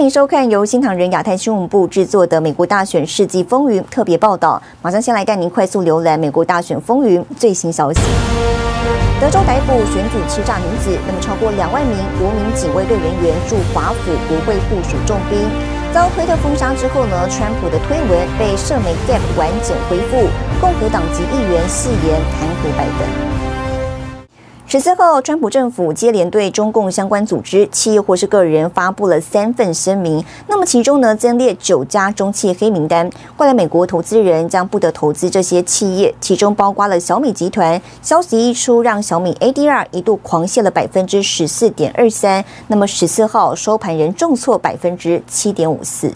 欢迎收看由新唐人亚太新闻部制作的《美国大选世纪风云》特别报道。马上先来带您快速浏览美国大选风云最新消息。德州逮捕选举欺诈女子，那么超过两万名国民警卫队人员驻华府国会部署重兵。遭推特封杀之后呢，川普的推文被社媒 Gap 完整恢复。共和党籍议员誓言弹劾拜登。十四号，川普政府接连对中共相关组织、企业或是个人发布了三份声明。那么其中呢，增列九家中企黑名单，未来美国投资人将不得投资这些企业，其中包括了小米集团。消息一出，让小米 ADR 一度狂泻了百分之十四点二三。那么十四号收盘仍重挫百分之七点五四。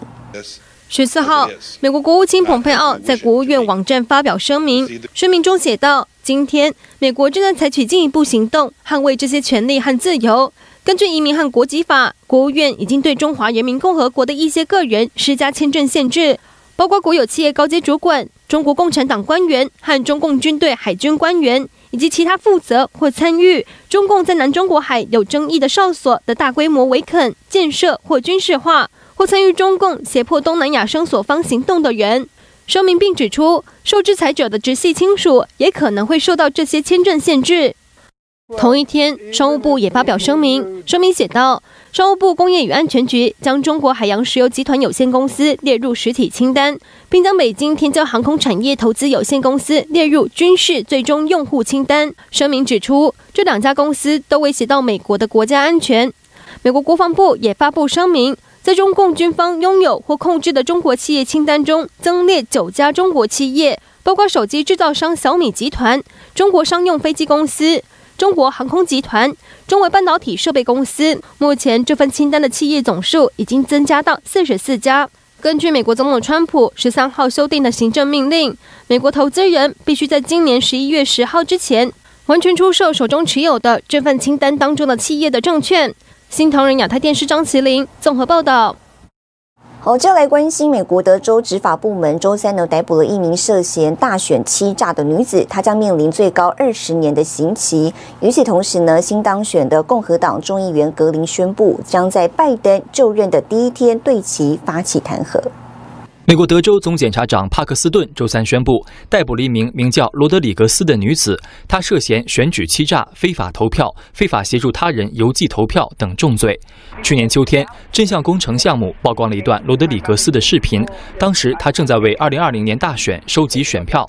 十四号，美国国务卿蓬佩奥在国务院网站发表声明，声明中写道。今天，美国正在采取进一步行动，捍卫这些权利和自由。根据移民和国籍法，国务院已经对中华人民共和国的一些个人施加签证限制，包括国有企业高阶主管、中国共产党官员和中共军队海军官员，以及其他负责或参与中共在南中国海有争议的哨所的大规模围垦建设或军事化，或参与中共胁迫东南亚声索方行动的人。声明并指出，受制裁者的直系亲属也可能会受到这些签证限制。同一天，商务部也发表声明，声明写道：商务部工业与安全局将中国海洋石油集团有限公司列入实体清单，并将北京天骄航空产业投资有限公司列入军事最终用户清单。声明指出，这两家公司都威胁到美国的国家安全。美国国防部也发布声明。在中共军方拥有或控制的中国企业清单中，增列九家中国企业，包括手机制造商小米集团、中国商用飞机公司、中国航空集团、中微半导体设备公司。目前，这份清单的企业总数已经增加到四十四家。根据美国总统川普十三号修订的行政命令，美国投资人必须在今年十一月十号之前完全出售手中持有的这份清单当中的企业的证券。新唐人亚太电视张麒麟综合报道。好，就来关心美国德州执法部门周三呢逮捕了一名涉嫌大选欺诈的女子，她将面临最高二十年的刑期。与此同时呢，新当选的共和党众议员格林宣布，将在拜登就任的第一天对其发起弹劾。美国德州总检察长帕克斯顿周三宣布，逮捕了一名名叫罗德里格斯的女子，她涉嫌选举欺诈、非法投票、非法协助他人邮寄投票等重罪。去年秋天，真相工程项目曝光了一段罗德里格斯的视频，当时她正在为2020年大选收集选票。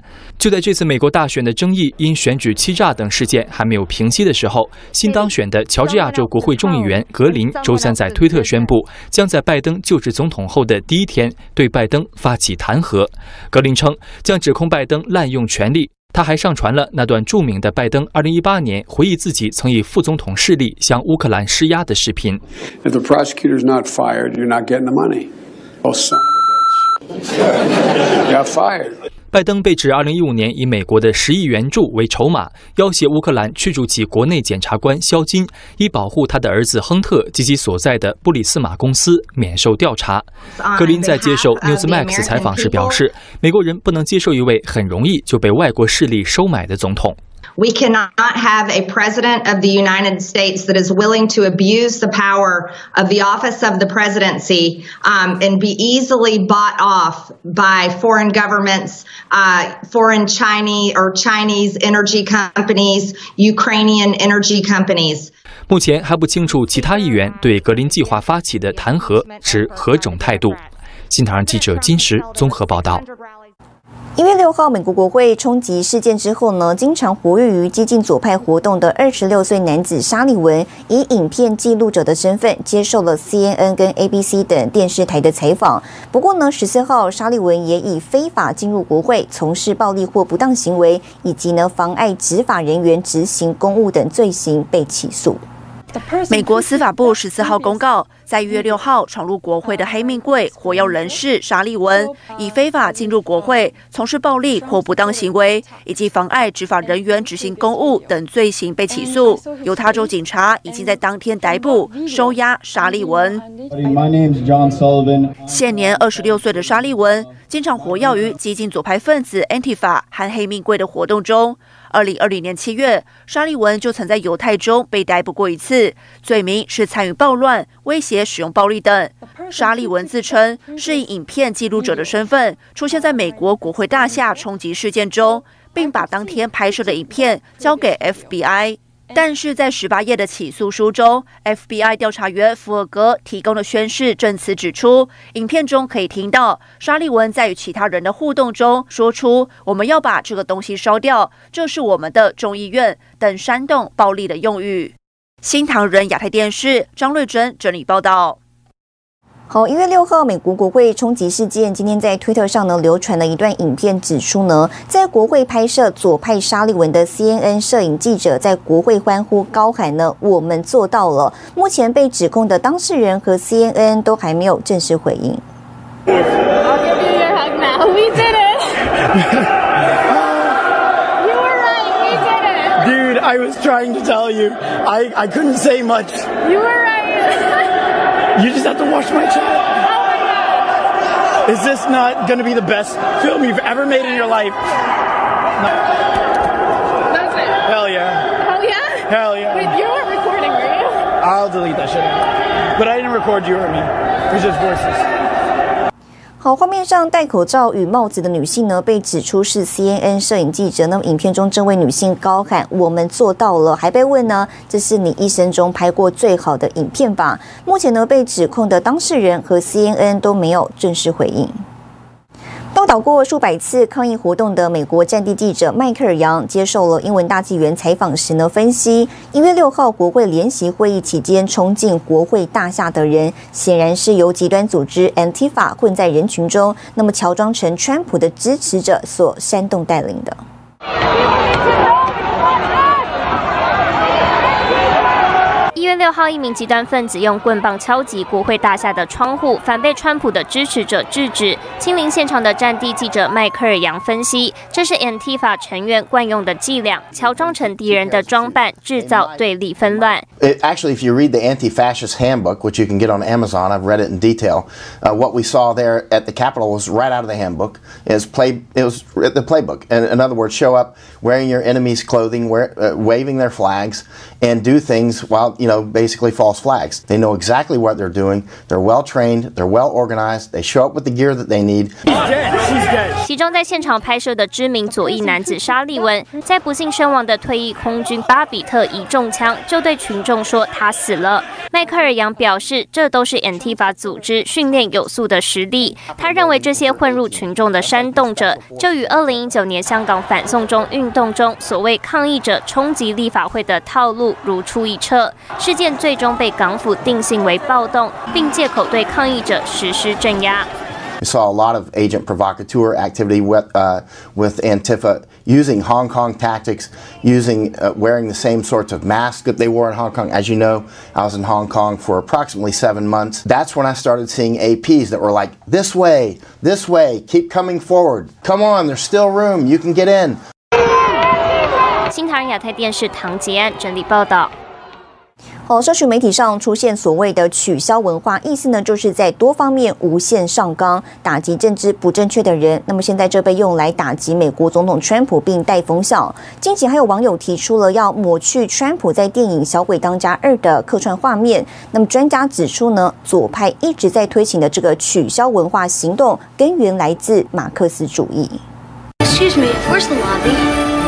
就在这次美国大选的争议因选举欺诈等事件还没有平息的时候，新当选的乔治亚州国会众议员格林周三在推特宣布，将在拜登就职总统后的第一天对拜登发起弹劾。格林称将指控拜登滥用权力，他还上传了那段著名的拜登2018年回忆自己曾以副总统势力向乌克兰施压的视频。If the prosecutor's not fired, you're not getting the money. Oh, son of a bitch. Got fired. 拜登被指2015年以美国的十亿援助为筹码，要挟乌克兰驱逐其国内检察官肖金，以保护他的儿子亨特及其所在的布里斯马公司免受调查。格林在接受 Newsmax 采访时表示，美国人不能接受一位很容易就被外国势力收买的总统。We cannot have a president of the United States that is willing to abuse the power of the office of the presidency um, and be easily bought off by foreign governments, uh, foreign Chinese or Chinese energy companies, Ukrainian energy companies. 目前还不清楚其他议员对格林计划发起的弹劾持何种态度。新唐人记者金石综合报道。 一月六号，美国国会冲击事件之后呢，经常活跃于激进左派活动的二十六岁男子沙利文，以影片记录者的身份接受了 CNN 跟 ABC 等电视台的采访。不过呢，十四号，沙利文也以非法进入国会、从事暴力或不当行为，以及呢妨碍执法人员执行公务等罪行被起诉。美国司法部十四号公告，在一月六号闯入国会的黑命贵火药人士沙利文，以非法进入国会、从事暴力或不当行为，以及妨碍执法人员执行公务等罪行被起诉。犹他州警察已经在当天逮捕、收押沙利文。现年二十六岁的沙利文，经常活跃于激进左派分子 Antifa 和黑命贵的活动中。二零二零年七月，沙利文就曾在犹太州被逮捕过一次，罪名是参与暴乱、威胁使用暴力等。沙利文自称是以影片记录者的身份出现在美国国会大厦冲击事件中，并把当天拍摄的影片交给 FBI。但是在十八页的起诉书中，FBI 调查员福尔格提供的宣誓证词指出，影片中可以听到沙利文在与其他人的互动中说出“我们要把这个东西烧掉，这是我们的众议院”等煽动暴力的用语。新唐人亚太电视张瑞珍整理报道。好，一月六号，美国国会冲击事件，今天在推特上呢流传了一段影片，指出呢，在国会拍摄左派沙利文的 CNN 摄影记者在国会欢呼高喊呢，我们做到了。目前被指控的当事人和 CNN 都还没有正式回应。You just have to watch my child. Is this not going to be the best film you've ever made in your life? That's it. Hell yeah. Hell yeah? Hell yeah. Wait, you weren't recording, were you? I'll delete that shit. But I didn't record you or me. It was just voices. 好，画面上戴口罩与帽子的女性呢，被指出是 CNN 摄影记者。那么影片中这位女性高喊“我们做到了”，还被问呢：“这是你一生中拍过最好的影片吧？”目前呢，被指控的当事人和 CNN 都没有正式回应。搞过数百次抗议活动的美国战地记者迈克尔·杨接受了英文大纪元采访时呢，分析一月六号国会联席会议期间冲进国会大厦的人，显然是由极端组织 Antifa 混在人群中，那么乔装成川普的支持者所煽动带领的。一月六号，一名极端分子用棍棒敲击国会大厦的窗户，反被川普的支持者制止。亲临现场的战地记者迈克尔·杨分析，这是 Antifa 成员惯用的伎俩，乔装成敌人的装扮，制造对立纷乱。It, actually, if you read the Anti-Fascist Handbook, which you can get on Amazon, I've read it in detail. Uh, what we saw there at the Capitol was right out of the handbook. Is play, it was the playbook. And in other words, show up wearing your enemy's clothing, wear, uh, waving their flags, and do things while you know. Basically false flags. They know exactly what they're doing. They're well trained. They're well organized. They show up with the gear that they need. She's dead. She's dead. 其中在现场拍摄的知名左翼男子沙利文，在不幸身亡的退役空军巴比特一中枪，就对群众说他死了。迈克尔·杨表示，这都是 Antifa 组织训练有素的实力。他认为这些混入群众的煽动者，就与2019年香港反送中运动中所谓抗议者冲击立法会的套路如出一辙。事件最终被港府定性为暴动，并借口对抗议者实施镇压。We saw a lot of agent provocateur activity with, uh, with Antifa using Hong Kong tactics, using uh, wearing the same sorts of masks that they wore in Hong Kong. As you know, I was in Hong Kong for approximately seven months. That's when I started seeing APs that were like, this way, this way, keep coming forward. Come on, there's still room, you can get in. 新唐人亚太电视唐杰安整理报道。 哦，社群媒体上出现所谓的取消文化，意思呢，就是在多方面无限上纲，打击政治不正确的人。那么现在这被用来打击美国总统川普，并带风向。近期还有网友提出了要抹去川普在电影《小鬼当家二》的客串画面。那么专家指出呢，左派一直在推行的这个取消文化行动，根源来自马克思主义。Excuse me, where's the lobby?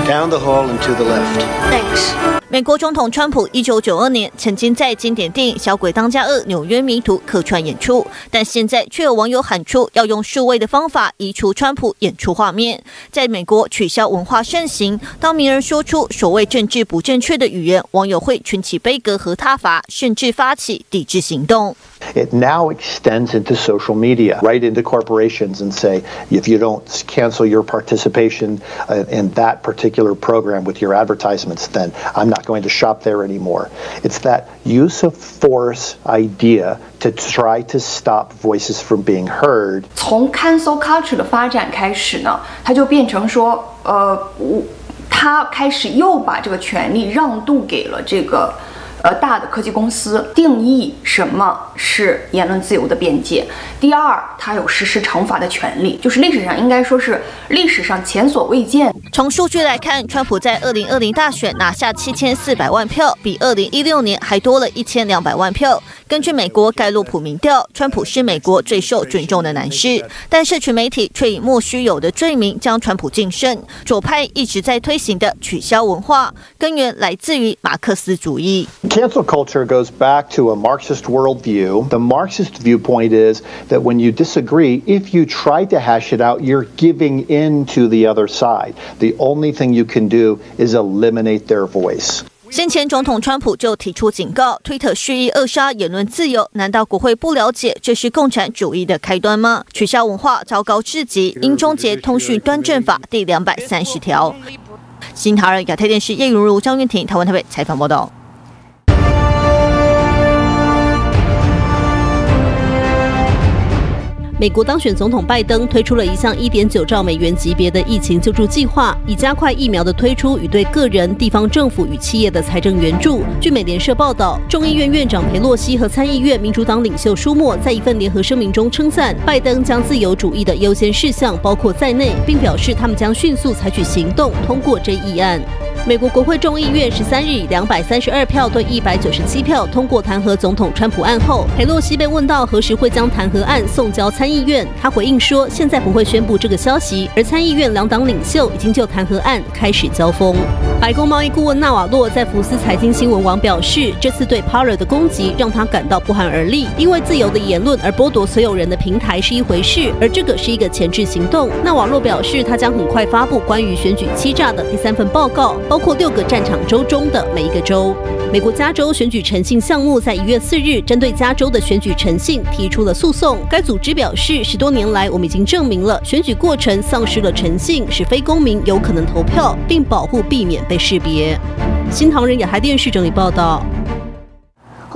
Down the hall and to the left. Thanks. 美国总统川普一九九二年曾经在经典电影《小鬼当家二：纽约迷途》客串演出，但现在却有网友喊出要用数位的方法移除川普演出画面。在美国，取消文化盛行，当名人说出所谓政治不正确的语言，网友会群起悲歌和挞伐，甚至发起抵制行动。It now extends into social media, right into corporations, and say if you don't cancel your participation uh, in that particular program with your advertisements, then I'm not going to shop there anymore. It's that use of force idea to try to stop voices from being heard. 从 cancel culture 的发展开始呢，它就变成说，呃，他开始又把这个权利让渡给了这个。 呃，大的科技公司定义什么是言论自由的边界。第二，它有实施惩罚的权利，就是历史上应该说是历史上前所未见。从数据来看，川普在二零二零大选拿下七千四百万票，比二零一六年还多了一千两百万票。根据美国盖洛普民调，川普是美国最受尊重的男士，但社群媒体却以莫须有的罪名将川普晋升。左派一直在推行的取消文化，根源来自于马克思主义。Cancel culture goes back to a Marxist worldview. The Marxist viewpoint is that when you disagree, if you try to hash it out, you're giving in to the other side. The only thing you can do is eliminate their voice. 先前总统川普就提出警告，推特蓄意扼杀言论自由。难道国会不了解这是共产主义的开端吗？取消文化，糟糕至极，应终结通讯端正法第两百三十条。新唐人亚太电视叶如如、张韵婷，台湾台北采访报道。美国当选总统拜登推出了一项一点九兆美元级别的疫情救助计划，以加快疫苗的推出与对个人、地方政府与企业的财政援助。据美联社报道，众议院院长裴洛西和参议院民主党领袖舒默在一份联合声明中称赞拜登将自由主义的优先事项包括在内，并表示他们将迅速采取行动通过这一议案。美国国会众议院十三日以两百三十二票对一百九十七票通过弹劾总统川普案后，裴洛西被问到何时会将弹劾案送交参议院，他回应说现在不会宣布这个消息。而参议院两党领袖已经就弹劾案开始交锋。白宫贸易顾问纳瓦洛在福斯财经新闻网表示，这次对 Parler 的攻击让他感到不寒而栗，因为自由的言论而剥夺所有人的平台是一回事，而这个是一个前置行动。纳瓦洛表示，他将很快发布关于选举欺诈的第三份报告。包括六个战场州中的每一个州。美国加州选举诚信项目在一月四日针对加州的选举诚信提出了诉讼。该组织表示，十多年来我们已经证明了选举过程丧失了诚信，使非公民有可能投票，并保护避免被识别。新唐人亚太电视整理报道。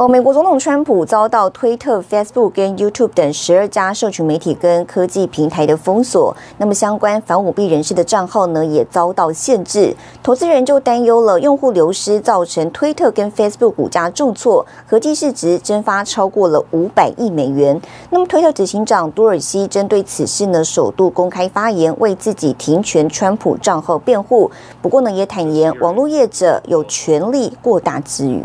美国总统川普遭到推特、Facebook 跟 YouTube 等十二家社群媒体跟科技平台的封锁，那么相关反舞弊人士的账号呢也遭到限制。投资人就担忧了，用户流失造成推特跟 Facebook 股价重挫，合计市值蒸发超过了五百亿美元。那么推特执行长多尔西针对此事呢，首度公开发言，为自己停权川普账号辩护。不过呢，也坦言网络业者有权利过大之余。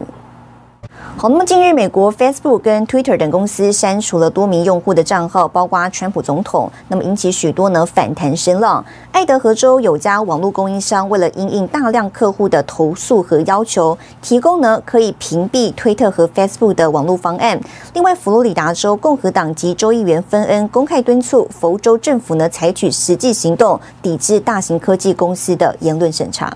好，那么近日，美国 Facebook 跟 Twitter 等公司删除了多名用户的账号，包括川普总统，那么引起许多呢反弹声浪。爱德荷州有家网络供应商为了因应大量客户的投诉和要求，提供呢可以屏蔽推特和 Facebook 的网络方案。另外，佛罗里达州共和党籍州议员芬恩公开敦促佛州政府呢采取实际行动，抵制大型科技公司的言论审查。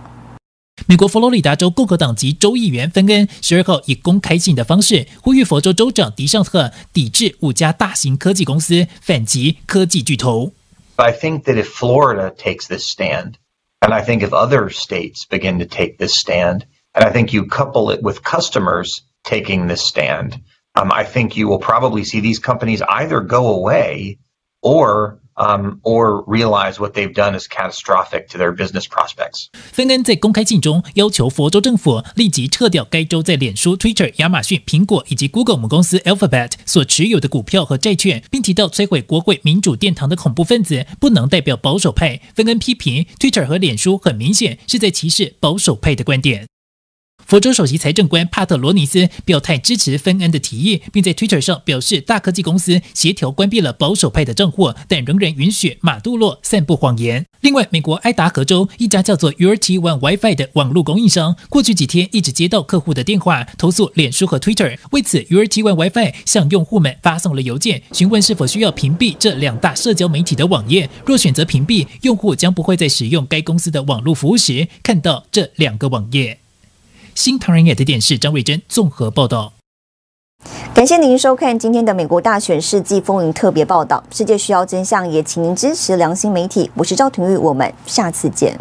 美国佛罗里达州共和党籍州议员芬恩十二号以公开信的方式呼吁佛州州长迪尚特抵制五家大型科技公司，反击科技巨头。I think that if Florida takes this stand, and I think if other states begin to take this stand, and I think you couple it with customers taking this stand, um, I think you will probably see these companies either go away or Um, or realize what they've done is catastrophic to their business prospects. 芬恩在公开信中要求佛州政府立即撤掉该州在脸书、Twitter、亚马逊、苹果以及 Google 母公司 Alphabet 所持有的股票和债券，并提到摧毁国会民主殿堂的恐怖分子不能代表保守派。芬恩批评 Twitter 和脸书很明显是在歧视保守派的观点。佛州首席财政官帕特罗尼斯表态支持芬恩的提议，并在 Twitter 上表示，大科技公司协调关闭了保守派的账户，但仍然允许马杜洛散布谎言。另外，美国爱达荷州一家叫做 URT One WiFi 的网络供应商，过去几天一直接到客户的电话，投诉脸书和 Twitter。为此，URT One WiFi 向用户们发送了邮件，询问是否需要屏蔽这两大社交媒体的网页。若选择屏蔽，用户将不会在使用该公司的网络服务时看到这两个网页。新唐人亚太电视张瑞珍综合报道。感谢您收看今天的美国大选世纪风云特别报道。世界需要真相，也请您支持良心媒体。我是赵廷玉，我们下次见。